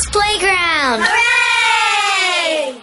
Kids Playground! Hooray!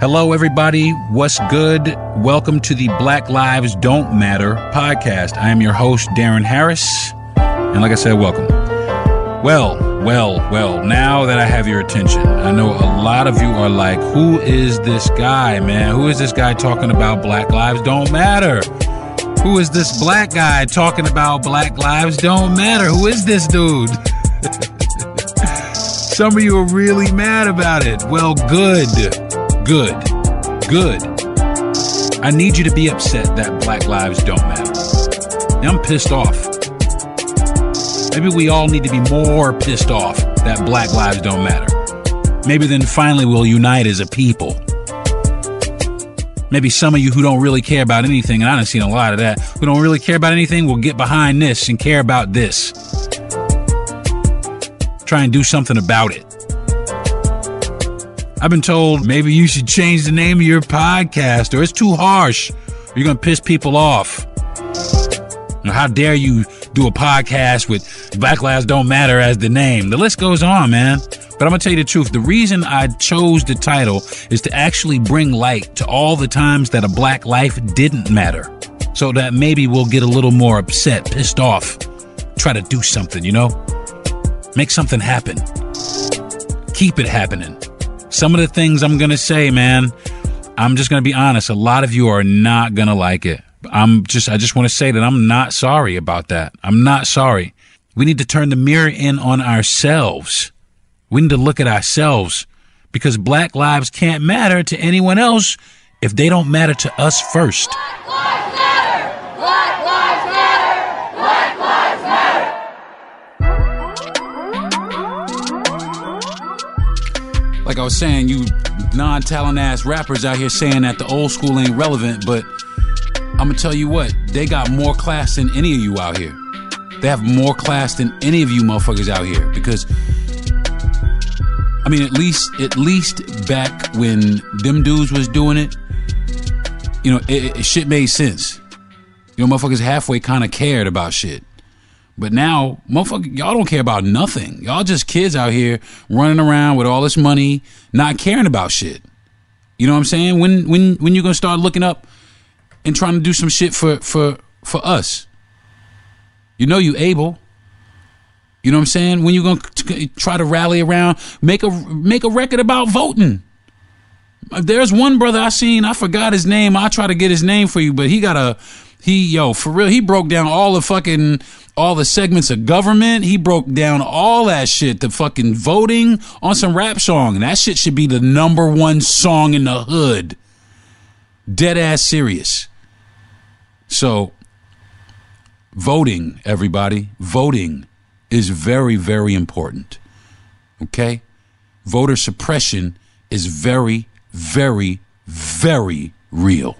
Hello, everybody. What's good? Welcome to the Black Lives Don't Matter podcast. I am your host, Darren Harris. And like I said, welcome. Well, well, well, now that I have your attention, I know a lot of you are like, who is this guy, man? Who is this guy talking about Black Lives Don't Matter? Who is this black guy talking about Black Lives Don't Matter? Who is this dude? Some of you are really mad about it. Well, good, good, good. I need you to be upset that Black Lives don't matter. I'm pissed off. Maybe we all need to be more pissed off that Black Lives don't matter. Maybe then finally we'll unite as a people. Maybe some of you who don't really care about anything, and I have seen a lot of that, who don't really care about anything will get behind this and care about this. Try and do something about it. I've been told maybe you should change the name of your podcast, or it's too harsh. You're going to piss people off. How dare you do a podcast with Black Lives Don't Matter as the name? The list goes on, man. But I'm gonna tell you the truth. The reason I chose the title is to actually bring light to all the times that a black life didn't matter. So that maybe we'll get a little more upset, pissed off, try to do something, you know? Make something happen. Keep it happening. Some of the things I'm gonna say, man, I'm just gonna be honest. A lot of you are not gonna like it. I'm just, I just wanna say that I'm not sorry about that. I'm not sorry. We need to turn the mirror in on ourselves. We need to look at ourselves because black lives can't matter to anyone else if they don't matter to us first. Black Lives Matter! Black Lives Matter! Black Lives Matter! Like I was saying, you non talent ass rappers out here saying that the old school ain't relevant, but I'm gonna tell you what, they got more class than any of you out here. They have more class than any of you motherfuckers out here because I mean, at least at least back when them dudes was doing it, you know, it, it shit made sense. You know, motherfuckers halfway kind of cared about shit. But now, motherfucker, y'all don't care about nothing. Y'all just kids out here running around with all this money, not caring about shit. You know what I'm saying? When when when you gonna start looking up and trying to do some shit for for for us? You know you able. You know what I'm saying? When you gonna try to rally around, make a make a record about voting. There's one brother I seen. I forgot his name. I'll try to get his name for you, but he got a he yo for real. He broke down all the fucking all the segments of government. He broke down all that shit. The fucking voting on some rap song, and that shit should be the number one song in the hood. Dead ass serious. So voting, everybody, voting is very, very important. Okay? Voter suppression is very, very, very real.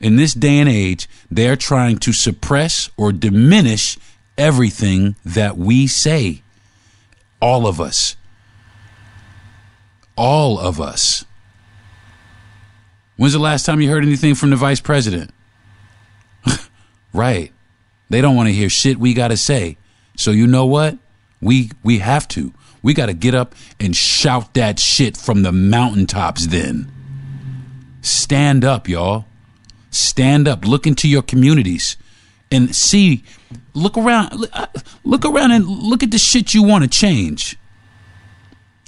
In this day and age, they're trying to suppress or diminish everything that we say. All of us. All of us. When's the last time you heard anything from the vice president? right. They don't want to hear shit we got to say. So you know what? We we have to. We got to get up and shout that shit from the mountaintops then. Stand up, y'all. Stand up. Look into your communities and see look around uh, look around and look at the shit you want to change.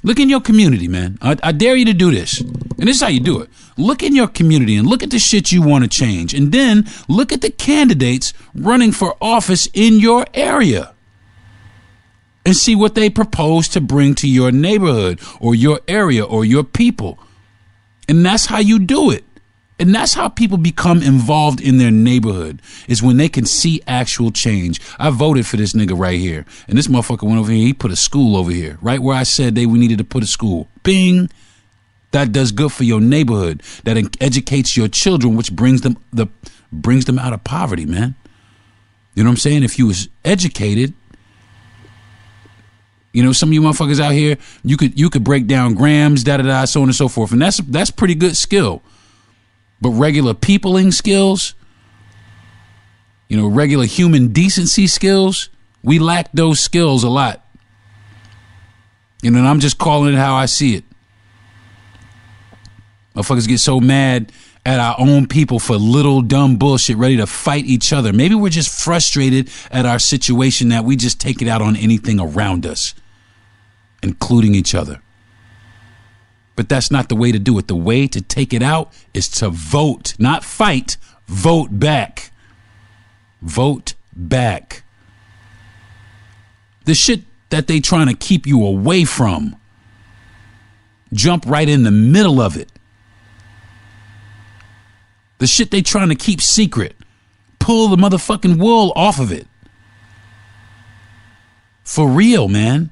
Look in your community, man. I, I, dare you to do this. And this is how you do it. Look in your community and look at the shit you want to change. And then look at the candidates running for office in your area and see what they propose to bring to your neighborhood or your area or your people. And that's how you do it. And that's how people become involved in their neighborhood is when they can see actual change. I voted for this nigga right here. And this motherfucker went over here. He put a school over here, right where I said they we needed to put a school. Bing. That does good for your neighborhood. That educates your children, which brings them the brings them out of poverty, man. You know what I'm saying? If you was educated, you know, some of you motherfuckers out here, you could you could break down grams, da da da, so on and so forth, and that's that's pretty good skill. But regular peopling skills, you know, regular human decency skills, We lack those skills a lot. You know, and I'm just calling it how I see it. Motherfuckers get so mad at our own people for little dumb bullshit, ready to fight each other. Maybe we're just frustrated at our situation that we just take it out on anything around us, including each other. But that's not the way to do it. The way to take it out is to vote, not fight, vote back. Vote back. The shit that they trying to keep you away from. Jump right in the middle of it. The shit they trying to keep secret. Pull the motherfucking wool off of it. For real, man.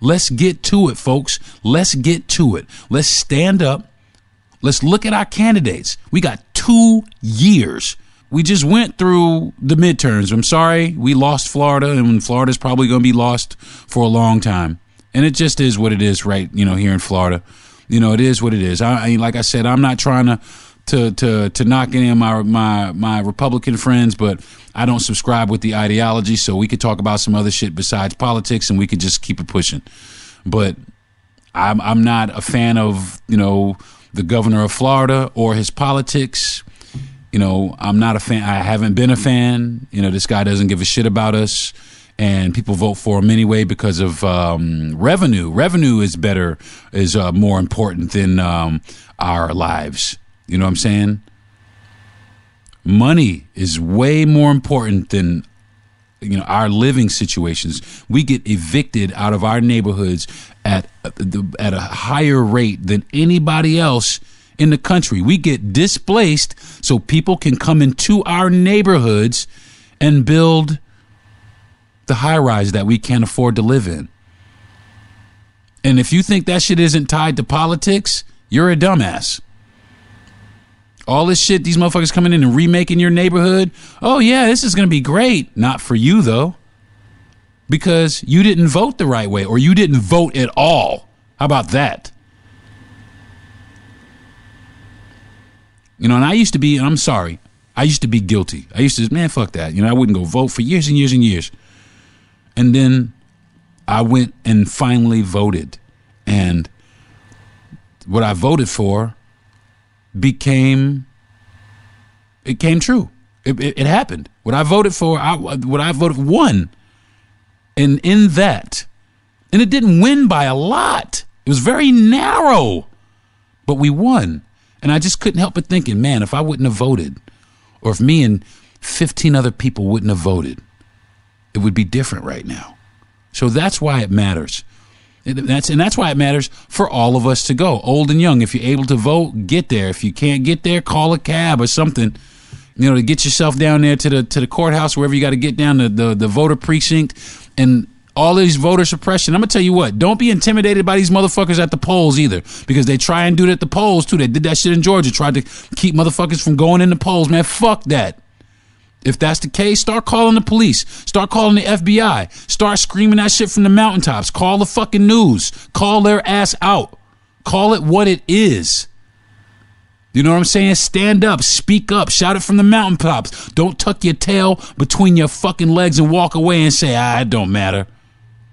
Let's get to it, folks. Let's get to it. Let's stand up. Let's look at our candidates. We got two years. We just went through the midterms. I'm sorry, we lost Florida, and Florida's probably going to be lost for a long time. And it just is what it is, right? You know, here in Florida, you know, it is what it is. I, I like I said, I'm not trying to to to to knock any of my my my Republican friends, but I don't subscribe with the ideology. So we could talk about some other shit besides politics, and we could just keep it pushing. But I'm I'm not a fan of you know the governor of Florida or his politics. You know, I'm not a fan. I haven't been a fan. You know, this guy doesn't give a shit about us. And people vote for him anyway because of um, revenue. Revenue is better, is uh, more important than um, our lives. You know what I'm saying? Money is way more important than you know our living situations. We get evicted out of our neighborhoods at at a higher rate than anybody else in the country. We get displaced so people can come into our neighborhoods and build the high rise that we can't afford to live in. And if you think that shit isn't tied to politics, you're a dumbass. All this shit, these motherfuckers coming in and remaking your neighborhood. Oh, yeah, this is going to be great. Not for you, though, because you didn't vote the right way or you didn't vote at all. How about that? You know, and I used to be, and I'm sorry, I used to be guilty. I used to, man, fuck that. You know, I wouldn't go vote for years and years and years. And then I went and finally voted. And what I voted for became it came true. It, it, it, happened. What I voted for, I, what I voted won, and in that, and it didn't win by a lot. It was very narrow, but we won. And I just couldn't help but thinking, man, if I wouldn't have voted, or if me and 15 other people wouldn't have voted, it would be different right now. So that's why it matters. That's and that's why it matters for all of us to go, old and young. If you're able to vote, get there. If you can't get there, call a cab or something. You know, to get yourself down there to the to the courthouse, wherever you got to get down to the the voter precinct, and all these voter suppression. I'm gonna tell you what, don't be intimidated by these motherfuckers at the polls either, because they try and do it at the polls too. They did that shit in Georgia, tried to keep motherfuckers from going in the polls. Man, fuck that. If that's the case, start calling the police. Start calling the FBI. Start screaming that shit from the mountaintops. Call the fucking news. Call their ass out. Call it what it is. You know what I'm saying? Stand up, speak up, shout it from the mountaintops. Don't tuck your tail between your fucking legs and walk away and say, ah, it don't matter.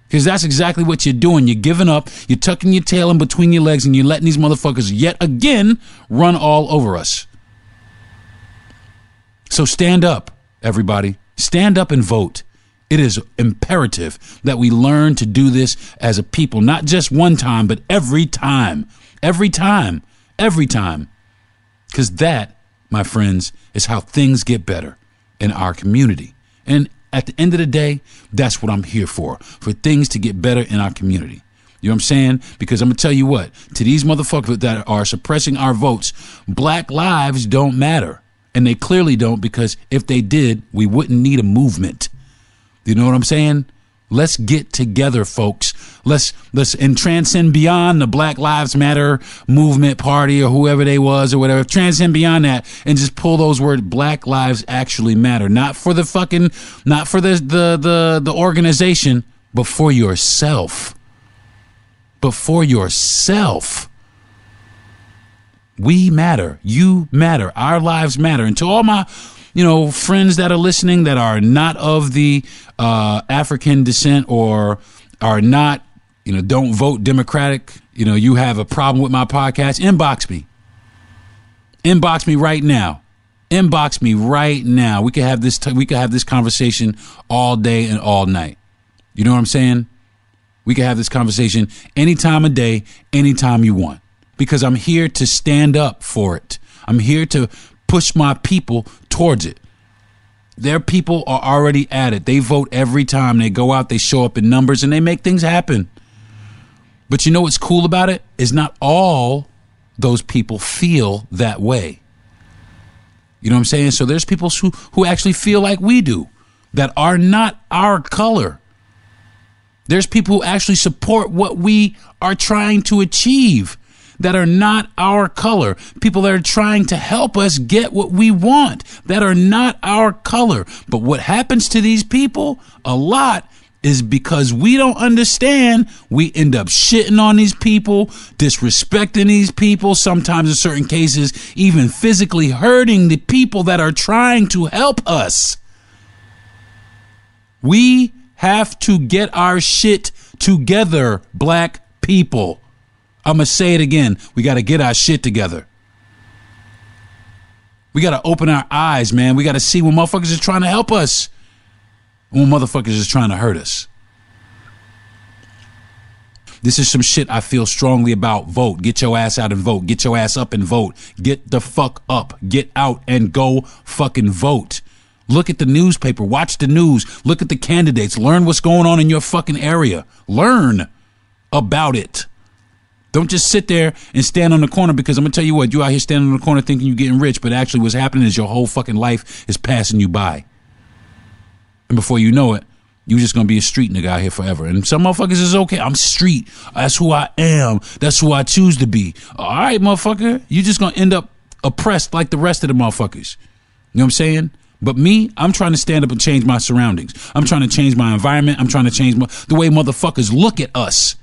Because that's exactly what you're doing. You're giving up, you're tucking your tail in between your legs, and you're letting these motherfuckers yet again run all over us. So stand up everybody. Stand up and vote. It is imperative that we learn to do this as a people, not just one time, but every time. Every time. Every time. Because that, my friends, is how things get better in our community. And at the end of the day, that's what I'm here for, for things to get better in our community. You know what I'm saying? Because I'm going to tell you what, to these motherfuckers that are suppressing our votes, black lives don't matter. And they clearly don't because if they did, we wouldn't need a movement. You know what I'm saying? Let's get together, folks. Let's let's and transcend beyond the Black Lives Matter movement party or whoever they was or whatever. Transcend beyond that and just pull those words Black Lives actually matter. Not for the fucking not for the the the, the organization, but for yourself. But for yourself. We matter. You matter. Our lives matter. And to all my you know, friends that are listening that are not of the uh, African descent or are not, you know, don't vote Democratic, you know, you have a problem with my podcast, inbox me. Inbox me right now. Inbox me right now. We could have this. T- we could have this conversation all day and all night. You know what I'm saying? We could have this conversation any time of day, anytime you want, because I'm here to stand up for it. I'm here to push my people towards it. Their people are already at it. They vote every time. They go out, they show up in numbers, and they make things happen. But you know what's cool about it? Is not all those people feel that way. You know what I'm saying? So there's people who, who actually feel like we do that are not our color. There's people who actually support what we are trying to achieve that are not our color. People that are trying to help us get what we want that are not our color. But what happens to these people a lot is because we don't understand, we end up shitting on these people, disrespecting these people, sometimes in certain cases, even physically hurting the people that are trying to help us. We have to get our shit together, black people. I'm going to say it again. We got to get our shit together. We got to open our eyes, man. We got to see when motherfuckers is trying to help us and when motherfuckers is trying to hurt us. This is some shit I feel strongly about. Vote. Get your ass out and vote. Get your ass up and vote. Get the fuck up. Get out and go fucking vote. Look at the newspaper. Watch the news. Look at the candidates. Learn what's going on in your fucking area. Learn about it. Don't just sit there and stand on the corner because I'm gonna tell you what, you out here standing on the corner thinking you're getting rich, but actually what's happening is your whole fucking life is passing you by. And before you know it, you're just gonna be a street nigga out here forever. And some motherfuckers is okay. I'm street. That's who I am. That's who I choose to be. All right, motherfucker. You're just gonna end up oppressed like the rest of the motherfuckers. You know what I'm saying? But me, I'm trying to stand up and change my surroundings. I'm trying to change my environment. I'm trying to change my, the way motherfuckers look at us.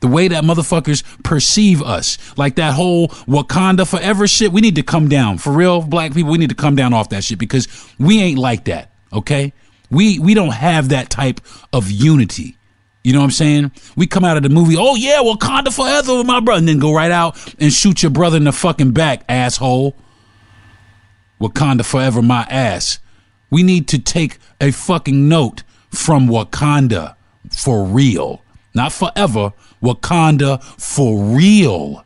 The way that motherfuckers perceive us. Like that whole Wakanda forever shit. We need to come down. For real, black people, we need to come down off that shit because we ain't like that. Okay? We we don't have that type of unity. You know what I'm saying? We come out of the movie, oh yeah, Wakanda forever with my brother, and then go right out and shoot your brother in the fucking back, asshole. Wakanda forever my ass. We need to take a fucking note from Wakanda for real. Not forever, Wakanda for real.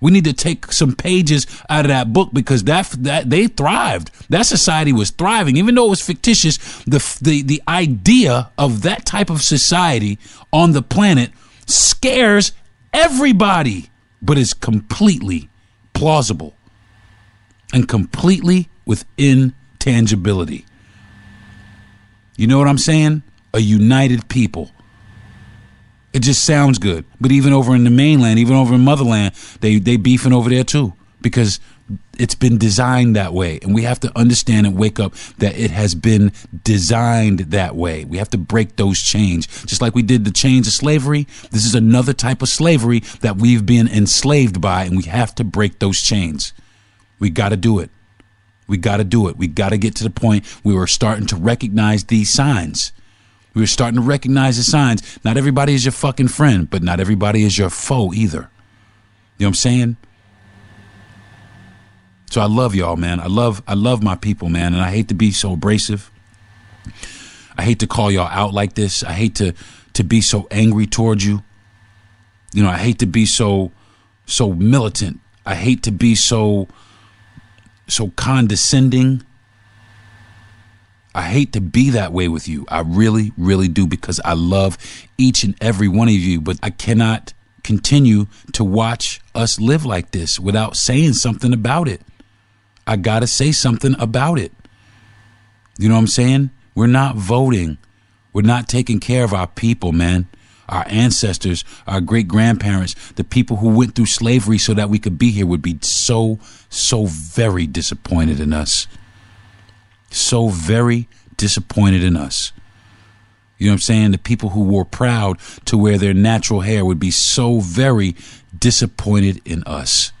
We need to take some pages out of that book because that that they thrived. That society was thriving, even though it was fictitious. The the the idea of that type of society on the planet scares everybody, but is completely plausible and completely within tangibility. You know what I'm saying? A united people. It just sounds good. But even over in the mainland, even over in motherland, they they beefing over there too. Because it's been designed that way. And we have to understand and wake up that it has been designed that way. We have to break those chains. Just like we did the chains of slavery this is another type of slavery that we've been enslaved by and we have to break those chains. We got to do it. We got to do it. We got to get to the point where we're starting to recognize these signs we're starting to recognize the signs. Not everybody is your fucking friend, but not everybody is your foe either. You know what I'm saying? So I love y'all, man. I love I love my people, man, and I hate to be so abrasive. I hate to call y'all out like this. I hate to to be so angry towards you. You know, I hate to be so so militant. I hate to be so so condescending. I hate to be that way with you. I really, really do because I love each and every one of you, but I cannot continue to watch us live like this without saying something about it. I got to say something about it. You know what I'm saying? We're not voting. We're not taking care of our people, man. Our ancestors, our great grandparents, the people who went through slavery so that we could be here would be so, so very disappointed in us. So very disappointed in us. You know what I'm saying? The people who were proud to wear their natural hair would be so very disappointed in us.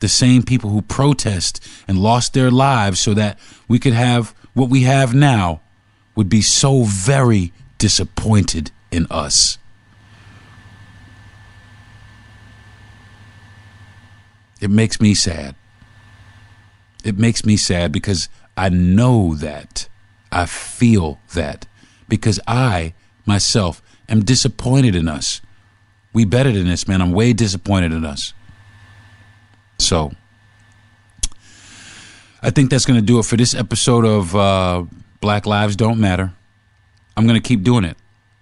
the same people who protest and lost their lives so that we could have what we have now would be so very disappointed in us. It makes me sad. It makes me sad because I know that. I feel that. Because I, myself, am disappointed in us. We better than this, man. I'm way disappointed in us. So, I think that's going to do it for this episode of uh, Black Lives Don't Matter. I'm going to keep doing it.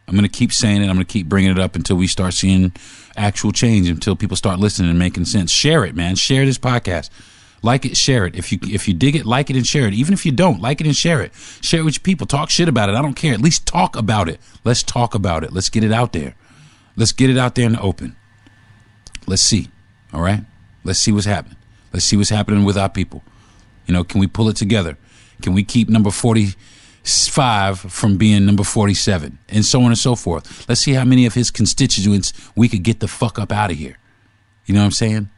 I'm going to keep saying it. I'm going to keep bringing it up until we start seeing actual change, until people start listening and making sense. Share it, man. Share this podcast. Like it, share it. If you if you dig it, like it and share it. Even if you don't, like it and share it. Share it with your people. Talk shit about it. I don't care. At least talk about it. Let's talk about it. Let's get it out there. Let's get it out there in the open. Let's see. All right? Let's see what's happening. Let's see what's happening with our people. You know, can we pull it together? Can we keep number 45 from being number 47? And so on and so forth. Let's see how many of his constituents we could get the fuck up out of here. You know what I'm saying?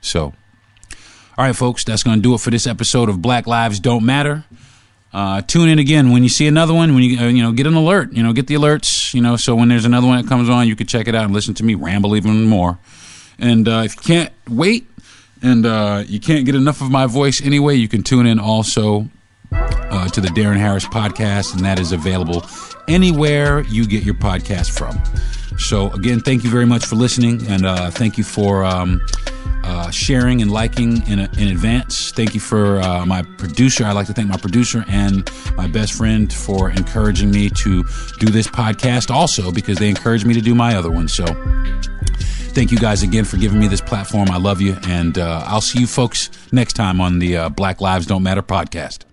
So, all right, folks, that's going to do it for this episode of Black Lives Don't Matter. Uh, tune in again when you see another one. When you uh, you know get an alert, you know get the alerts. You know so when there's another one that comes on, you can check it out and listen to me ramble even more. And uh, if you can't wait and uh, you can't get enough of my voice anyway, you can tune in also uh, to the Darren Harris podcast, and that is available anywhere you get your podcast from. So again, thank you very much for listening, and uh, thank you for. Um, uh, sharing and liking in, in advance. Thank you for uh, my producer. I'd like to thank my producer and my best friend for encouraging me to do this podcast also because they encouraged me to do my other one. So thank you guys again for giving me this platform. I love you. And uh, I'll see you folks next time on the uh, Black Lives Don't Matter podcast.